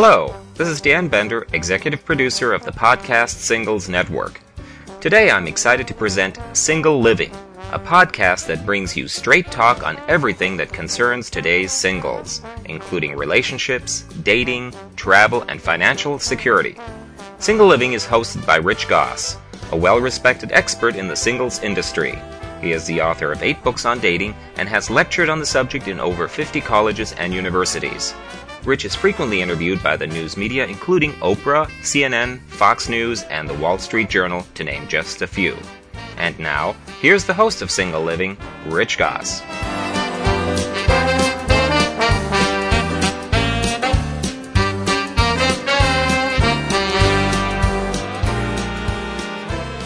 Hello, this is Dan Bender, executive producer of the podcast Singles Network. Today I'm excited to present Single Living, a podcast that brings you straight talk on everything that concerns today's singles, including relationships, dating, travel, and financial security. Single Living is hosted by Rich Gosse, a well respected expert in the singles industry. He is the author of eight books on dating and has lectured on the subject in over 50 colleges and universities. Rich is frequently interviewed by the news media, including Oprah, CNN, Fox News, and the Wall Street Journal, to name just a few. And now, here's the host of Single Living, Rich Gosse.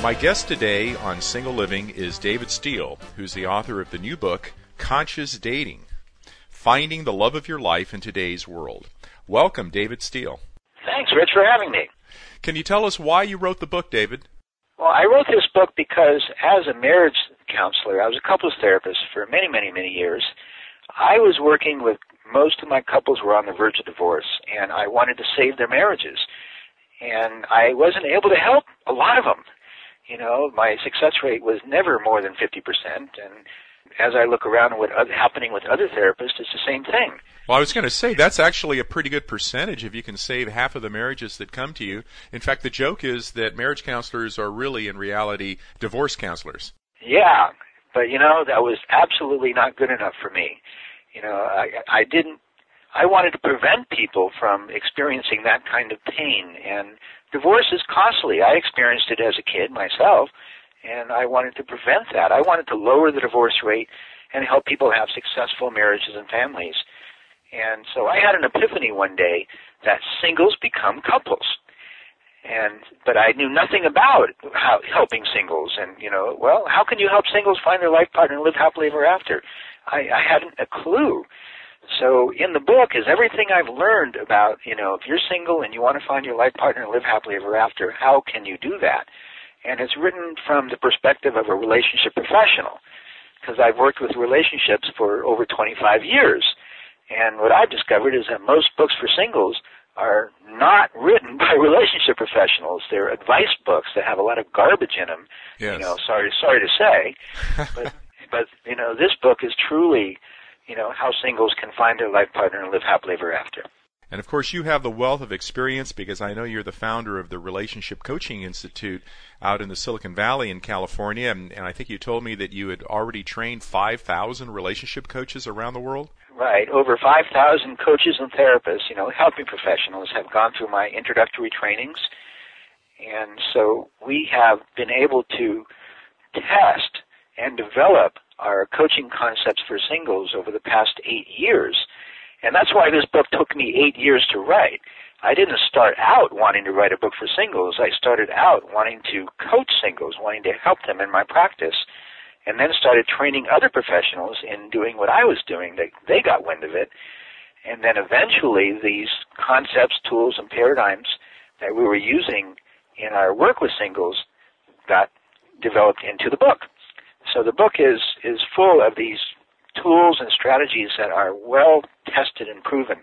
My guest today on Single Living is David Steele, who's the author of the new book, Conscious Dating Finding the Love of Your Life in Today's World. Welcome, David Steele. Thanks, Rich, for having me. Can you tell us why you wrote the book, David? Well, I wrote this book because as a marriage counselor, I was a couples therapist for many, many, many years. I was working with most of my couples were on the verge of divorce, and I wanted to save their marriages. And I wasn't able to help a lot of them you know, my success rate was never more than 50%. And as I look around at what's happening with other therapists, it's the same thing. Well, I was going to say that's actually a pretty good percentage if you can save half of the marriages that come to you. In fact, the joke is that marriage counselors are really, in reality, divorce counselors. Yeah, but you know that was absolutely not good enough for me. You know, I I didn't. I wanted to prevent people from experiencing that kind of pain, and divorce is costly. I experienced it as a kid myself, and I wanted to prevent that. I wanted to lower the divorce rate and help people have successful marriages and families. And so I had an epiphany one day that singles become couples. And but I knew nothing about how, helping singles, and you know, well, how can you help singles find their life partner and live happily ever after? I, I hadn't a clue. So in the book is everything I've learned about, you know, if you're single and you want to find your life partner and live happily ever after, how can you do that? And it's written from the perspective of a relationship professional because I've worked with relationships for over 25 years. And what I've discovered is that most books for singles are not written by relationship professionals. They're advice books that have a lot of garbage in them. Yes. You know, sorry, sorry to say, but but you know, this book is truly you know, how singles can find their life partner and live happily ever after. And of course, you have the wealth of experience because I know you're the founder of the Relationship Coaching Institute out in the Silicon Valley in California. And, and I think you told me that you had already trained 5,000 relationship coaches around the world. Right. Over 5,000 coaches and therapists, you know, helping professionals have gone through my introductory trainings. And so we have been able to test and develop our coaching concepts for singles over the past eight years. And that's why this book took me eight years to write. I didn't start out wanting to write a book for singles. I started out wanting to coach singles, wanting to help them in my practice, and then started training other professionals in doing what I was doing. They, they got wind of it. And then eventually these concepts, tools, and paradigms that we were using in our work with singles got developed into the book. So the book is is full of these tools and strategies that are well tested and proven.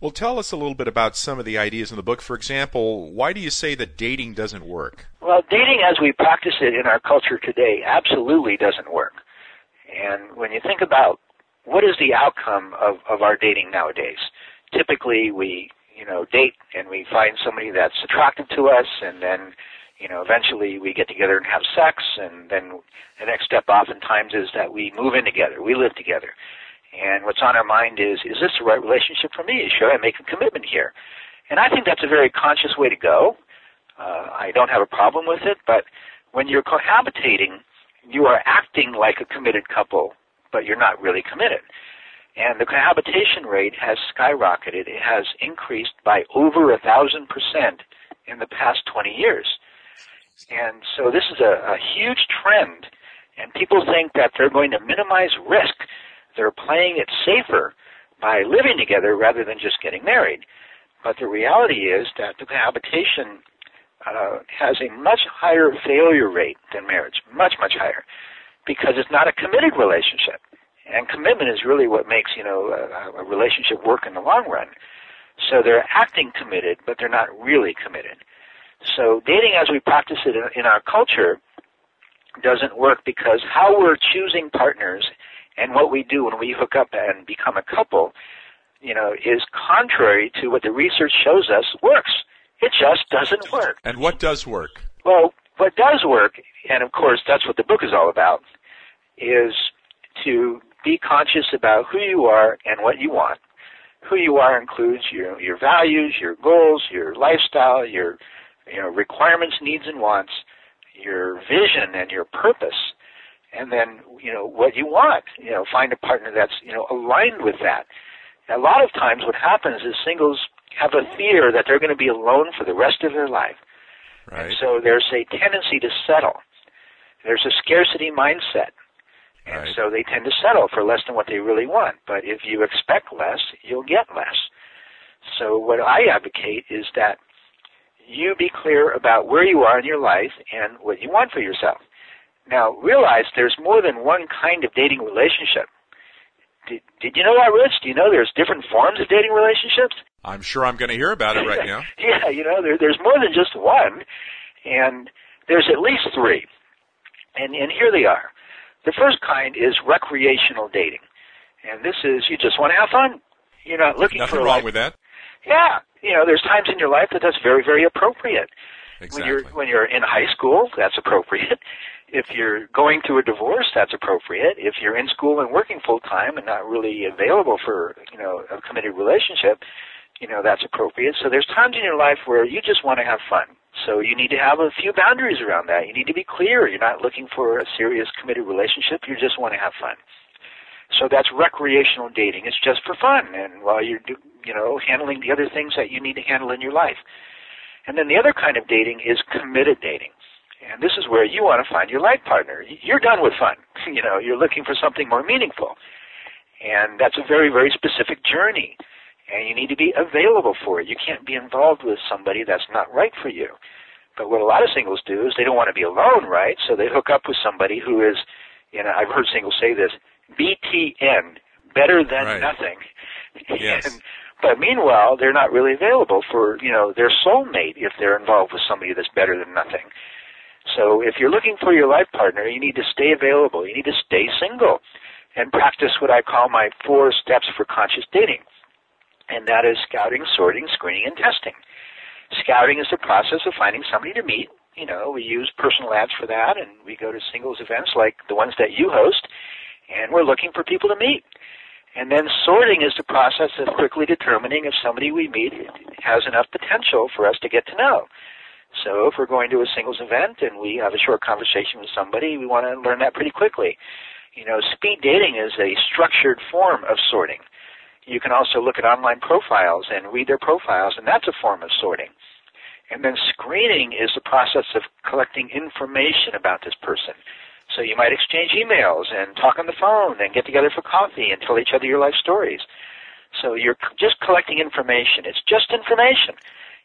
Well, tell us a little bit about some of the ideas in the book. For example, why do you say that dating doesn't work? Well, dating as we practice it in our culture today absolutely doesn't work. And when you think about what is the outcome of, of our dating nowadays, typically we, you know, date and we find somebody that's attractive to us and then you know, eventually we get together and have sex, and then the next step oftentimes is that we move in together, we live together. And what's on our mind is, is this the right relationship for me? Should I make a commitment here? And I think that's a very conscious way to go. Uh, I don't have a problem with it, but when you're cohabitating, you are acting like a committed couple, but you're not really committed. And the cohabitation rate has skyrocketed. It has increased by over a thousand percent in the past 20 years. And so this is a, a huge trend, and people think that they're going to minimize risk. They're playing it safer by living together rather than just getting married. But the reality is that the cohabitation uh, has a much higher failure rate than marriage, much, much higher, because it's not a committed relationship. And commitment is really what makes, you know, a, a relationship work in the long run. So they're acting committed, but they're not really committed. So dating as we practice it in, in our culture doesn't work because how we're choosing partners and what we do when we hook up and become a couple, you know, is contrary to what the research shows us works. It just doesn't work. And what does work? Well, what does work, and of course that's what the book is all about, is to be conscious about who you are and what you want. Who you are includes your your values, your goals, your lifestyle, your you know requirements, needs, and wants, your vision and your purpose, and then you know what you want. You know, find a partner that's you know aligned with that. A lot of times, what happens is singles have a fear that they're going to be alone for the rest of their life. Right. And so there's a tendency to settle. There's a scarcity mindset. And Right. so they tend to settle for less than what they really want. But if you expect less, you'll get less. So what I advocate is that you be clear about where you are in your life and what you want for yourself. Now realize there's more than one kind of dating relationship. Did, did you know that, Rich? Do you know there's different forms of dating relationships? I'm sure I'm going to hear about it right now. yeah, you know, there, there's more than just one, and there's at least three. And, and here they are. The first kind is recreational dating. And this is, you just want to have fun. You're not looking Nothing for Nothing wrong like, with that. Yeah, you know, there's times in your life that that's very, very appropriate. Exactly. When you're when you're in high school, that's appropriate. If you're going through a divorce, that's appropriate. If you're in school and working full time and not really available for you know a committed relationship, you know that's appropriate. So there's times in your life where you just want to have fun. So you need to have a few boundaries around that. You need to be clear. You're not looking for a serious committed relationship. You just want to have fun. So that's recreational dating. It's just for fun, and while you're do, you know handling the other things that you need to handle in your life. And then the other kind of dating is committed dating. And this is where you want to find your life partner. You're done with fun. You know, you're looking for something more meaningful. And that's a very, very specific journey. And you need to be available for it. You can't be involved with somebody that's not right for you. But what a lot of singles do is they don't want to be alone, right? So they hook up with somebody who is, you know, I've heard singles say this, BTN, better than Right. nothing. Yes. And, but meanwhile, they're not really available for, you know, their soulmate if they're involved with somebody that's better than nothing. So if you're looking for your life partner, you need to stay available. You need to stay single and practice what I call my four steps for conscious dating. And that is scouting, sorting, screening, and testing. Scouting is the process of finding somebody to meet. You know, we use personal ads for that, and we go to singles events like the ones that you host, and we're looking for people to meet. And then sorting is the process of quickly determining if somebody we meet has enough potential for us to get to know. So if we're going to a singles event and we have a short conversation with somebody, we want to learn that pretty quickly. You know, speed dating is a structured form of sorting. You can also look at online profiles and read their profiles, and that's a form of sorting. And then screening is the process of collecting information about this person. So you might exchange emails and talk on the phone and get together for coffee and tell each other your life stories. So you're just collecting information. It's just information.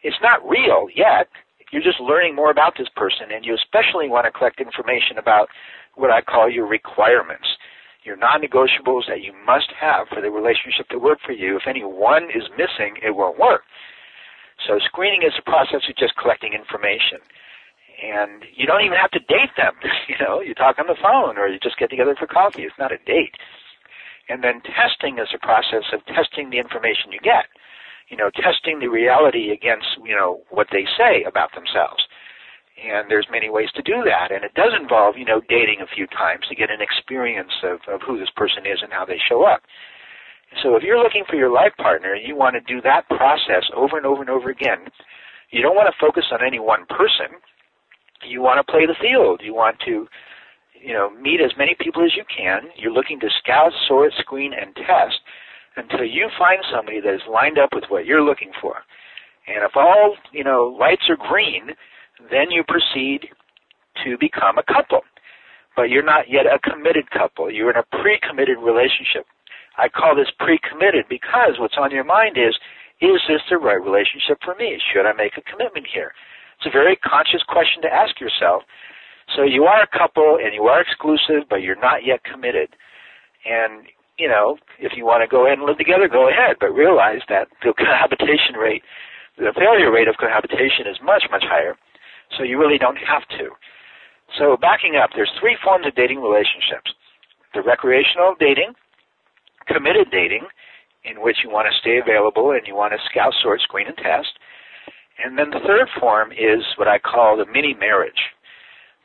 It's not real yet. You're just learning more about this person, and you especially want to collect information about what I call your requirements, your non-negotiables that you must have for the relationship to work for you. If any one is missing, it won't work. So screening is a process of just collecting information. And you don't even have to date them. You know, you talk on the phone or you just get together for coffee. It's not a date. And then testing is a process of testing the information you get. You know, testing the reality against, you know, what they say about themselves. And there's many ways to do that. And it does involve, you know, dating a few times to get an experience of, of who this person is and how they show up. So if you're looking for your life partner, and you want to do that process over and over and over again. You don't want to focus on any one person. You want to play the field. You want to, you know, meet as many people as you can. You're looking to scout, sort, screen, and test until you find somebody that is lined up with what you're looking for. And if all, you know, lights are green, then you proceed to become a couple. But you're not yet a committed couple. You're in a pre-committed relationship. I call this pre-committed because what's on your mind is, is this the right relationship for me? Should I make a commitment here? It's a very conscious question to ask yourself. So you are a couple and you are exclusive, but you're not yet committed. And you know, if you want to go ahead and live together, go ahead, but realize that the cohabitation rate, the failure rate of cohabitation is much, much higher. So you really don't have to. So backing up, there's three forms of dating relationships. The recreational dating, committed dating, in which you want to stay available and you want to scout, sort, screen, and test. And then the third form is what I call the mini marriage.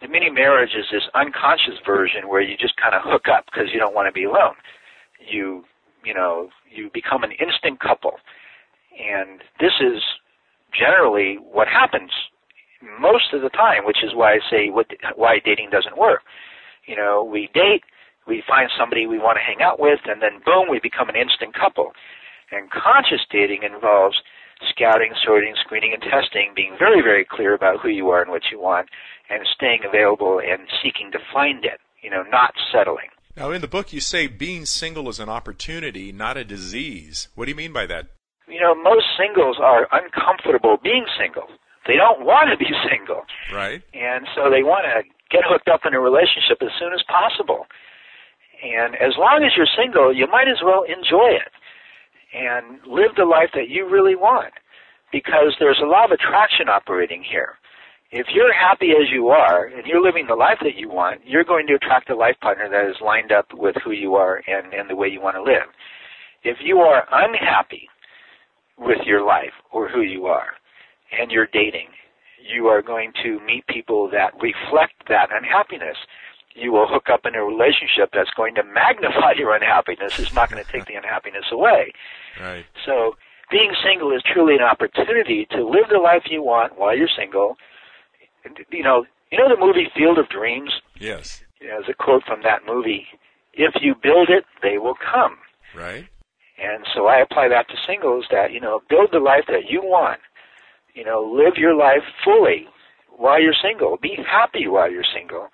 The mini marriage is this unconscious version where you just kind of hook up because you don't want to be alone. You, you know, you become an instant couple. And this is generally what happens most of the time, which is why I say what, why dating doesn't work. You know, we date, we find somebody we want to hang out with, and then boom, we become an instant couple. And conscious dating involves scouting, sorting, screening, and testing, being very, very clear about who you are and what you want, and staying available and seeking to find it, you know, not settling. Now, in the book, you say being single is an opportunity, not a disease. What do you mean by that? You know, most singles are uncomfortable being single. They don't want to be single. Right. And so they want to get hooked up in a relationship as soon as possible. And as long as you're single, you might as well enjoy it and live the life that you really want because there's a law of attraction operating here. If you're happy as you are and you're living the life that you want, you're going to attract a life partner that is lined up with who you are and, and the way you want to live. If you are unhappy with your life or who you are and you're dating, you are going to meet people that reflect that unhappiness you will hook up in a relationship that's going to magnify your unhappiness. It's not going to take the unhappiness away. Right. So being single is truly an opportunity to live the life you want while you're single. You know, you know the movie Field of Dreams? Yes. You know, there's a quote from that movie. If you build it, they will come. Right. And so I apply that to singles that, you know, build the life that you want. You know, live your life fully while you're single. Be happy while you're single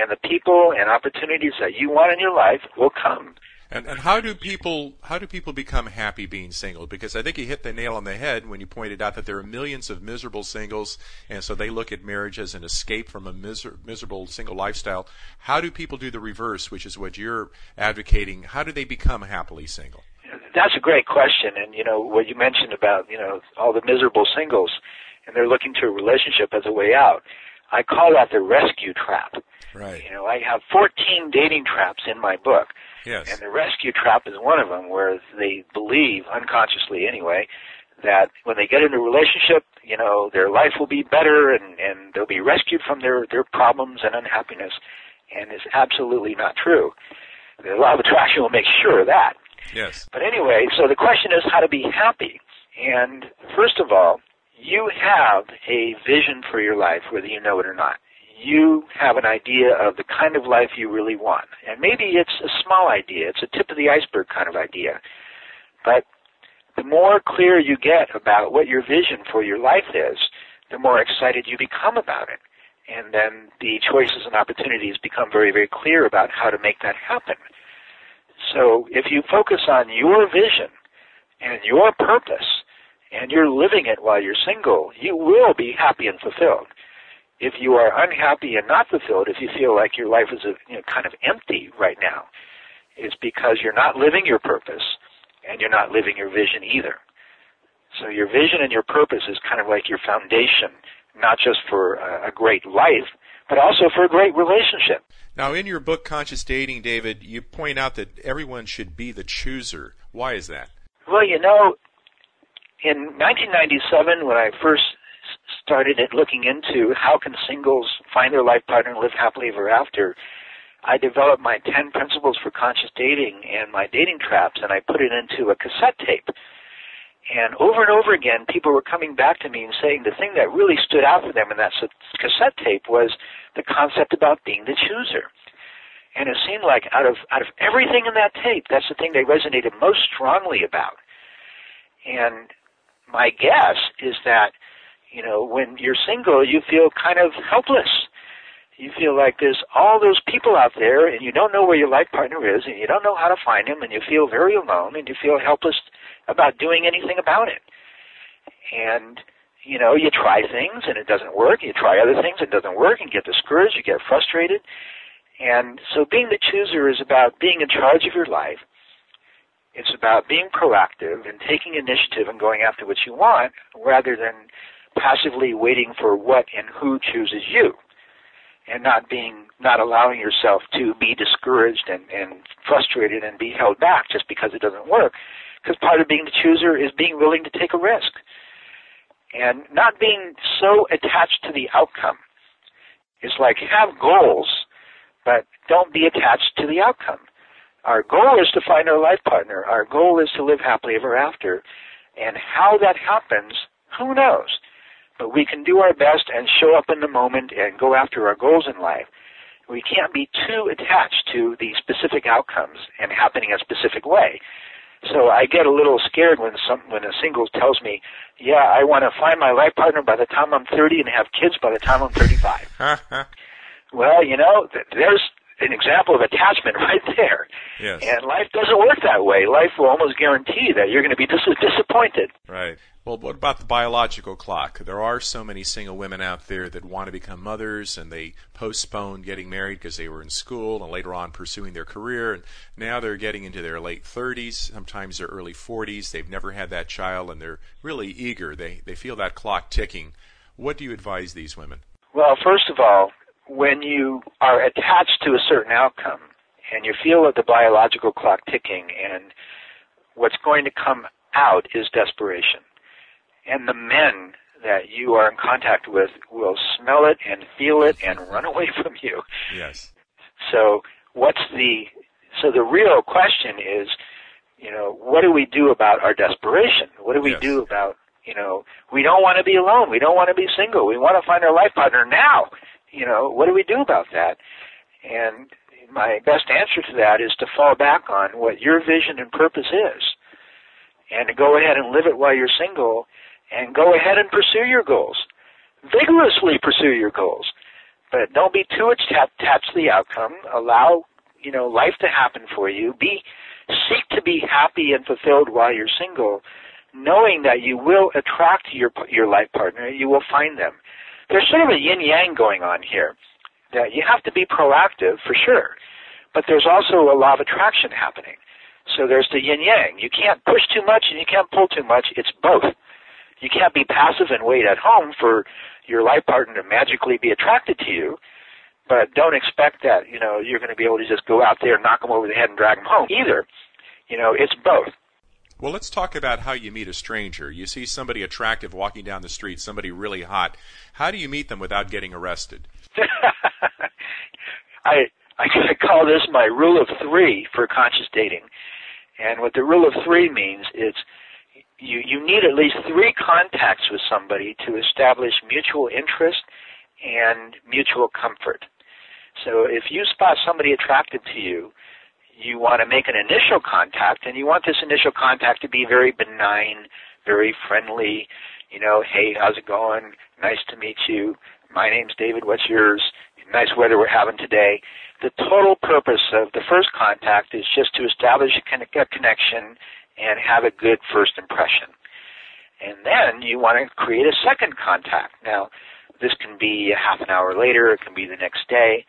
and the people and opportunities that you want in your life will come. And, and how do people how do people become happy being single? Because I think you hit the nail on the head when you pointed out that there are millions of miserable singles, and so they look at marriage as an escape from a miser- miserable single lifestyle. How do people do the reverse, which is what you're advocating? How do they become happily single? That's a great question, and you know what you mentioned about you know all the miserable singles, and they're looking to a relationship as a way out. I call that the rescue trap. Right. You know, I have 14 dating traps in my book. Yes. And the rescue trap is one of them where they believe, unconsciously anyway, that when they get into a relationship, you know, their life will be better and, and they'll be rescued from their, their problems and unhappiness. And it's absolutely not true. The law of attraction will make sure of that. Yes. But anyway, so the question is how to be happy. And first of all, you have a vision for your life, whether you know it or not you have an idea of the kind of life you really want. And maybe it's a small idea, it's a tip of the iceberg kind of idea. But the more clear you get about what your vision for your life is, the more excited you become about it. And then the choices and opportunities become very, very clear about how to make that happen. So if you focus on your vision and your purpose, and you're living it while you're single, you will be happy and fulfilled if you are unhappy and not fulfilled, if you feel like your life is a, you know, kind of empty right now, it's because you're not living your purpose and you're not living your vision either. So your vision and your purpose is kind of like your foundation, not just for a, a great life, but also for a great relationship. Now, in your book, Conscious Dating, David, you point out that everyone should be the chooser. Why is that? Well, you know, in 1997, when I first started at looking into how can singles find their life partner and live happily ever after, I developed my 10 principles for conscious dating and my dating traps and I put it into a cassette tape. And over and over again, people were coming back to me and saying the thing that really stood out for them in that cassette tape was the concept about being the chooser. And it seemed like out of out of everything in that tape, that's the thing they resonated most strongly about. And my guess is that you know, when you're single, you feel kind of helpless. You feel like there's all those people out there, and you don't know where your life partner is, and you don't know how to find him, and you feel very alone, and you feel helpless about doing anything about it. And you know, you try things and it doesn't work. You try other things, it doesn't work, and get discouraged. You get frustrated. And so, being the chooser is about being in charge of your life It's about being proactive and taking initiative and going after what you want rather than passively waiting for what and who chooses you and not being not allowing yourself to be discouraged and, and frustrated and be held back just because it doesn't work. Because part of being the chooser is being willing to take a risk and not being so attached to the outcome. It's like have goals, but don't be attached to the outcome. Our goal is to find our life partner. Our goal is to live happily ever after. And how that happens, who knows? But we can do our best and show up in the moment and go after our goals in life. We can't be too attached to the specific outcomes and happening a specific way. So I get a little scared when some when a single tells me, "Yeah, I want to find my life partner by the time I'm 30 and have kids by the time I'm 35." well, you know, there's an example of attachment right there. Yes. And life doesn't work that way. Life will almost guarantee that you're going to be dis- disappointed. Right. Well, what about the biological clock? There are so many single women out there that want to become mothers and they postpone getting married because they were in school and later on pursuing their career. And now they're getting into their late 30s, sometimes their early 40s. They've never had that child and they're really eager. They, they feel that clock ticking. What do you advise these women? Well, first of all, when you are attached to a certain outcome and you feel that the biological clock ticking and what's going to come out is desperation. And the men that you are in contact with will smell it and feel it and run away from you. Yes. So what's the so the real question is, you know, what do we do about our desperation? What do we Yes. do about, you know, we don't want to be alone. We don't want to be single. We want to find our life partner now. You know, what do we do about that? And my best answer to that is to fall back on what your vision and purpose is. And to go ahead and live it while you're single and go ahead and pursue your goals. Vigorously pursue your goals. But don't be too attached to the outcome. Allow, you know, life to happen for you. Be seek to be happy and fulfilled while you're single, knowing that you will attract your your life partner. You will find them. There's sort of a yin yang going on here. That you have to be proactive for sure, but there's also a law of attraction happening. So there's the yin yang. You can't push too much and you can't pull too much. It's both. You can't be passive and wait at home for your life partner to magically be attracted to you, but don't expect that, you know, you're going to be able to just go out there, knock them over the head and drag them home either. You know, it's both. Well, let's talk about how you meet a stranger. You see somebody attractive walking down the street, somebody really hot. How do you meet them without getting arrested? I I call this my rule of three for conscious dating, and what the rule of three means is you you need at least three contacts with somebody to establish mutual interest and mutual comfort. So if you spot somebody attracted to you, you want to make an initial contact, and you want this initial contact to be very benign, very friendly. You know, hey, how's it going? Nice to meet you. My name's David. What's yours? Nice weather we're having today. The total purpose of the first contact is just to establish a con- a connection and have a good first impression. And then you want to create a second contact. Now, this can be a half an hour later. It can be the next day.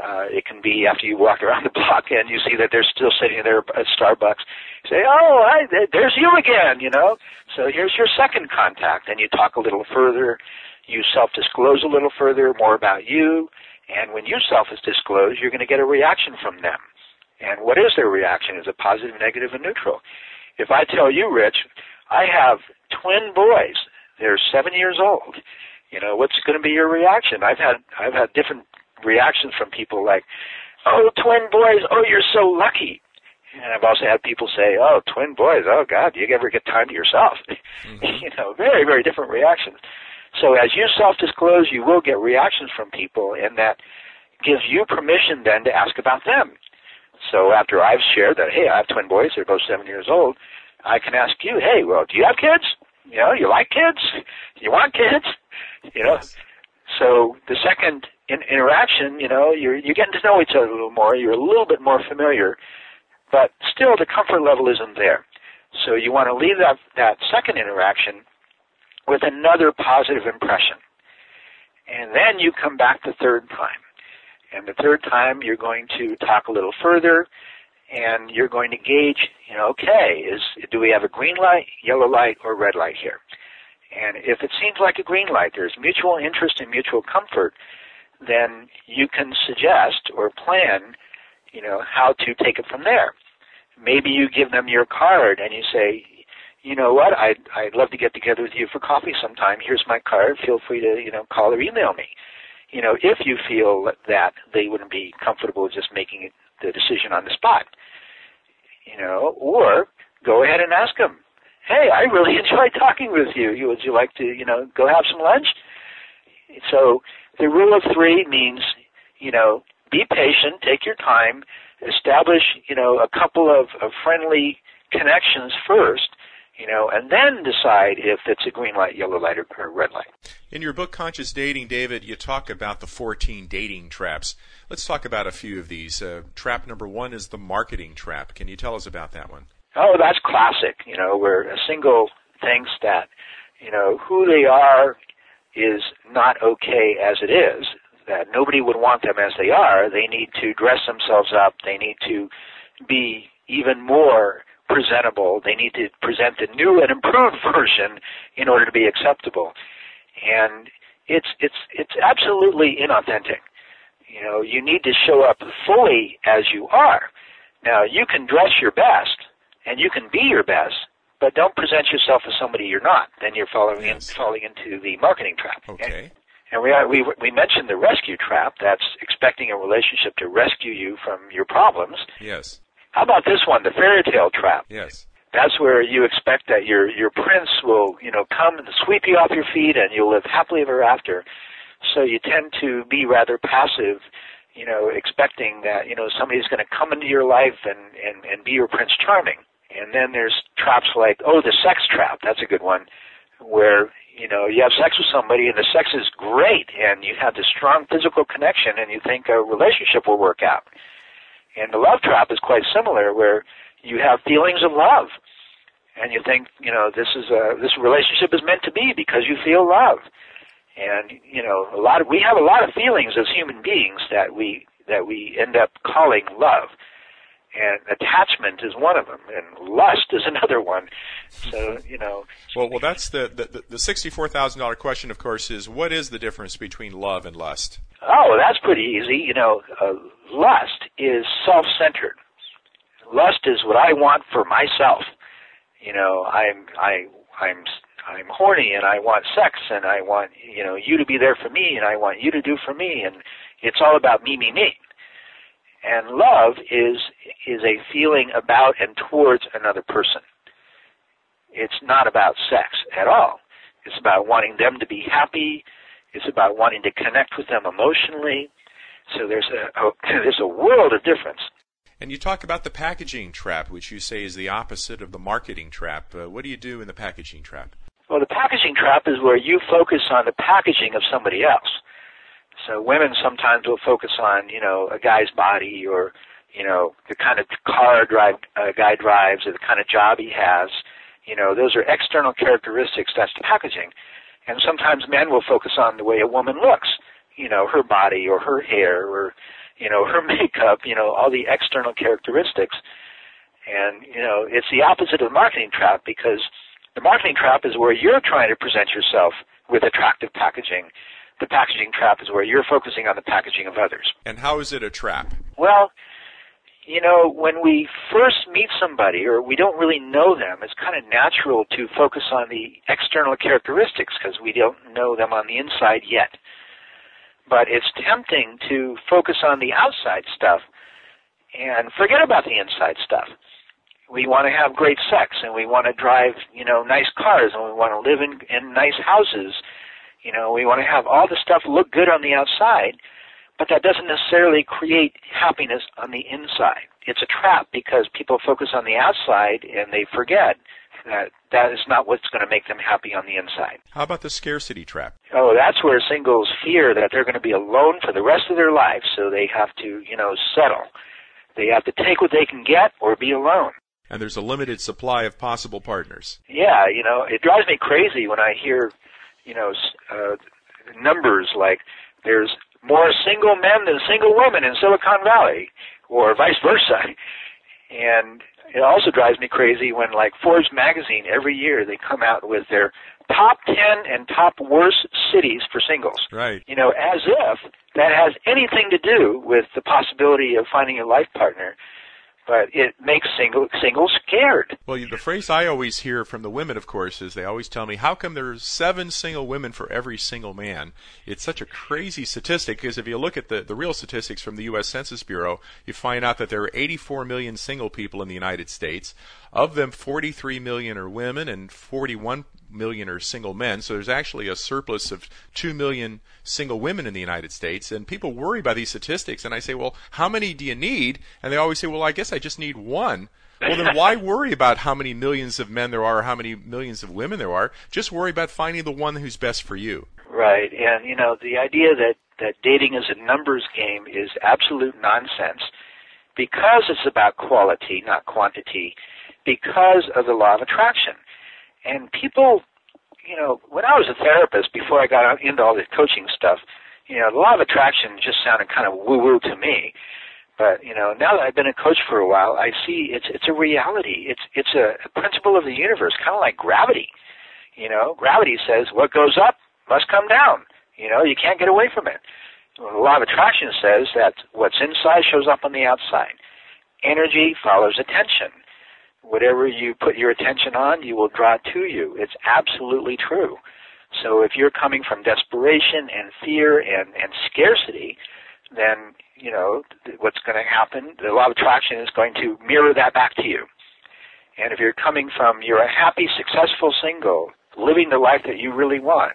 Uh, it can be after you walk around the block and you see that they're still sitting there at Starbucks. You say, "Oh, there- there's you again," you know. So here's your second contact, and you talk a little further. You self-disclose a little further, more about you, and when you self-disclose, you're going to get a reaction from them. And what is their reaction? Is it positive, negative, and neutral? If I tell you, Rich, I have twin boys. They're seven years old. You know, what's going to be your reaction? I've had I've had different reactions from people like, "Oh, twin boys! Oh, you're so lucky." And I've also had people say, "Oh, twin boys! Oh God, do you ever get time to yourself?" Mm-hmm. you know, very very different reactions. So as you self-disclose, you will get reactions from people, and that gives you permission then to ask about them. So after I've shared that, hey, I have twin boys, they're both seven years old, I can ask you, hey, well, do you have kids? You know, you like kids? You want kids? You know, so the second in- interaction, you know, you're you're getting to know each other a little more. You're a little bit more familiar, but still the comfort level isn't there. So you want to leave that that second interaction with another positive impression, and then you come back the third time. And the third time, you're going to talk a little further, and you're going to gauge, you know, okay, is do we have a green light, yellow light, or red light here? And if it seems like a green light, there's mutual interest and mutual comfort, then you can suggest or plan, you know, how to take it from there. Maybe you give them your card and you say, you know what, I'd, I'd love to get together with you for coffee sometime. Here's my card. Feel free to, you know, call or email me. You know, if you feel that they wouldn't be comfortable just making the decision on the spot. You know, or go ahead and ask them, hey, I really enjoyed talking with you. Would you like to, you know, go have some lunch? So the rule of three means, you know, be patient, take your time, establish, you know, a couple of, of friendly connections first, you know, and then decide if it's a green light, yellow light, or, or red light. In your book, Conscious Dating, David, you talk about the 14 dating traps. Let's talk about a few of these. Uh, trap number one is the marketing trap. Can you tell us about that one? Oh, that's classic. You know, where a single thinks that, you know, who they are is not okay as it is. That nobody would want them as they are. They need to dress themselves up. They need to be even more presentable. They need to present a new and improved version in order to be acceptable. And it's it's it's absolutely inauthentic. You know, you need to show up fully as you are. Now, you can dress your best, and you can be your best, but don't present yourself as somebody you're not. Then you're falling yes. in, falling into the marketing trap. Okay. And we, we we mentioned the rescue trap. That's expecting a relationship to rescue you from your problems. Yes. How about this one, the fairy tale trap? Yes. That's where you expect that your your prince will you know come and sweep you off your feet and you'll live happily ever after. So you tend to be rather passive you know, expecting that, you know, somebody's going to come into your life and, and, and be your Prince Charming. And then there's traps like, oh, the sex trap. That's a good one, where you know you have sex with somebody and the sex is great and you have this strong physical connection and you think a relationship will work out. And the love trap is quite similar, where you have feelings of love and you think, you know, this is a this relationship is meant to be because you feel love. And you know, a lot of we have a lot of feelings as human beings that we that we end up calling love and attachment is one of them, and lust is another one. So you know. Well, well, that's the the, the sixty-four thousand dollar question. Of course, is what is the difference between love and lust? Oh, that's pretty easy. You know, uh, lust is self-centered. Lust is what I want for myself. You know, I'm I I'm I'm horny and I want sex and I want you know you to be there for me and I want you to do for me and it's all about me me me and love is is a feeling about and towards another person. It's not about sex at all. It's about wanting them to be happy. It's about wanting to connect with them emotionally. So there's a, a there's a world of difference. And you talk about the packaging trap, which you say is the opposite of the marketing trap. Uh, what do you do in the packaging trap? Well, the packaging trap is where you focus on the packaging of somebody else. So women sometimes will focus on, you know, a guy's body or, you know, the kind of car drive a guy drives or the kind of job he has. You know, those are external characteristics. That's the packaging. And sometimes men will focus on the way a woman looks. You know, her body or her hair or, you know, her makeup. You know, all the external characteristics. And you know, it's the opposite of the marketing trap because the marketing trap is where you're trying to present yourself with attractive packaging the packaging trap is where you're focusing on the packaging of others. And how is it a trap? Well, you know, when we first meet somebody or we don't really know them, it's kind of natural to focus on the external characteristics because we don't know them on the inside yet. But it's tempting to focus on the outside stuff and forget about the inside stuff. We want to have great sex and we want to drive, you know, nice cars and we want to live in, in nice houses you know, we want to have all the stuff look good on the outside, but that doesn't necessarily create happiness on the inside. It's a trap because people focus on the outside and they forget that that is not what's going to make them happy on the inside. How about the scarcity trap? Oh, that's where singles fear that they're going to be alone for the rest of their life, so they have to, you know, settle. They have to take what they can get or be alone. And there's a limited supply of possible partners. Yeah, you know, it drives me crazy when I hear you know, uh, numbers like there's more single men than single women in Silicon Valley, or vice versa. And it also drives me crazy when like Forbes magazine every year they come out with their top 10 and top worst cities for singles. Right. You know, as if that has anything to do with the possibility of finding a life partner but it makes single singles scared. Well, the phrase I always hear from the women, of course, is they always tell me, "How come there's seven single women for every single man?" It's such a crazy statistic because if you look at the the real statistics from the U.S. Census Bureau, you find out that there are 84 million single people in the United States. Of them, 43 million are women and 41 million are single men. So there's actually a surplus of 2 million single women in the United States. And people worry by these statistics. And I say, well, how many do you need? And they always say, well, I guess I just need one. Well, then why worry about how many millions of men there are or how many millions of women there are? Just worry about finding the one who's best for you. Right. And, you know, the idea that, that dating is a numbers game is absolute nonsense because it's about quality, not quantity, because of the law of attraction. And people, you know, when I was a therapist, before I got into all this coaching stuff, you know, the law of attraction just sounded kind of woo-woo to me. But you know, now that I've been a coach for a while, I see it's it's a reality. It's it's a, a principle of the universe, kind of like gravity. You know, gravity says what goes up must come down. You know, you can't get away from it. The law of attraction says that what's inside shows up on the outside. Energy follows attention whatever you put your attention on, you will draw to you. It's absolutely true. So if you're coming from desperation and fear and, and scarcity, then, you know, what's going to happen, the law of attraction is going to mirror that back to you. And if you're coming from, you're a happy, successful single, living the life that you really want,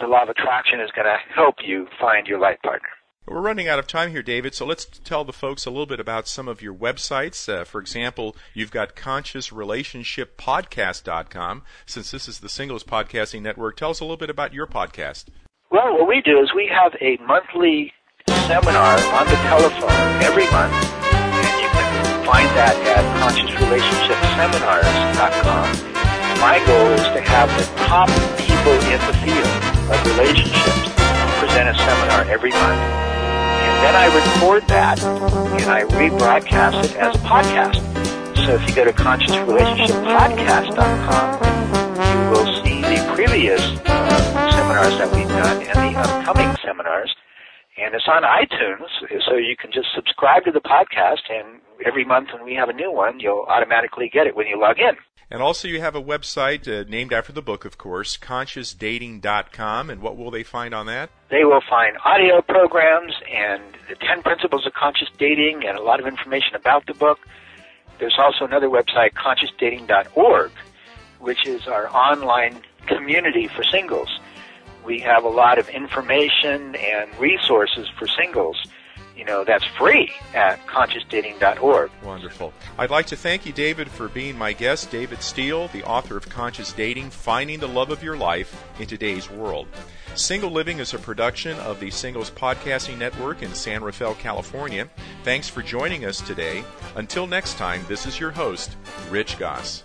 the law of attraction is going to help you find your life partner. We're running out of time here, David, so let's tell the folks a little bit about some of your websites. Uh, for example, you've got consciousrelationshippodcast.com. Since this is the Singles Podcasting Network, tell us a little bit about your podcast. Well, what we do is we have a monthly seminar on the telephone every month, and you can find that at consciousrelationshipseminars.com. My goal is to have the top people in the field of relationships present a seminar every month then I record that and I rebroadcast it as a podcast. So if you go to consciousrelationshippodcast.com, you will see the previous uh, seminars that we've done and the upcoming seminars. And it's on iTunes, so you can just subscribe to the podcast, and every month when we have a new one, you'll automatically get it when you log in. And also, you have a website uh, named after the book, of course, consciousdating.com. And what will they find on that? They will find audio programs and the 10 principles of conscious dating and a lot of information about the book. There's also another website, consciousdating.org, which is our online community for singles. We have a lot of information and resources for singles you know, that's free at consciousdating.org. Wonderful. I'd like to thank you, David, for being my guest. David Steele, the author of Conscious Dating Finding the Love of Your Life in Today's World. Single Living is a production of the Singles Podcasting Network in San Rafael, California. Thanks for joining us today. Until next time, this is your host, Rich Gosse.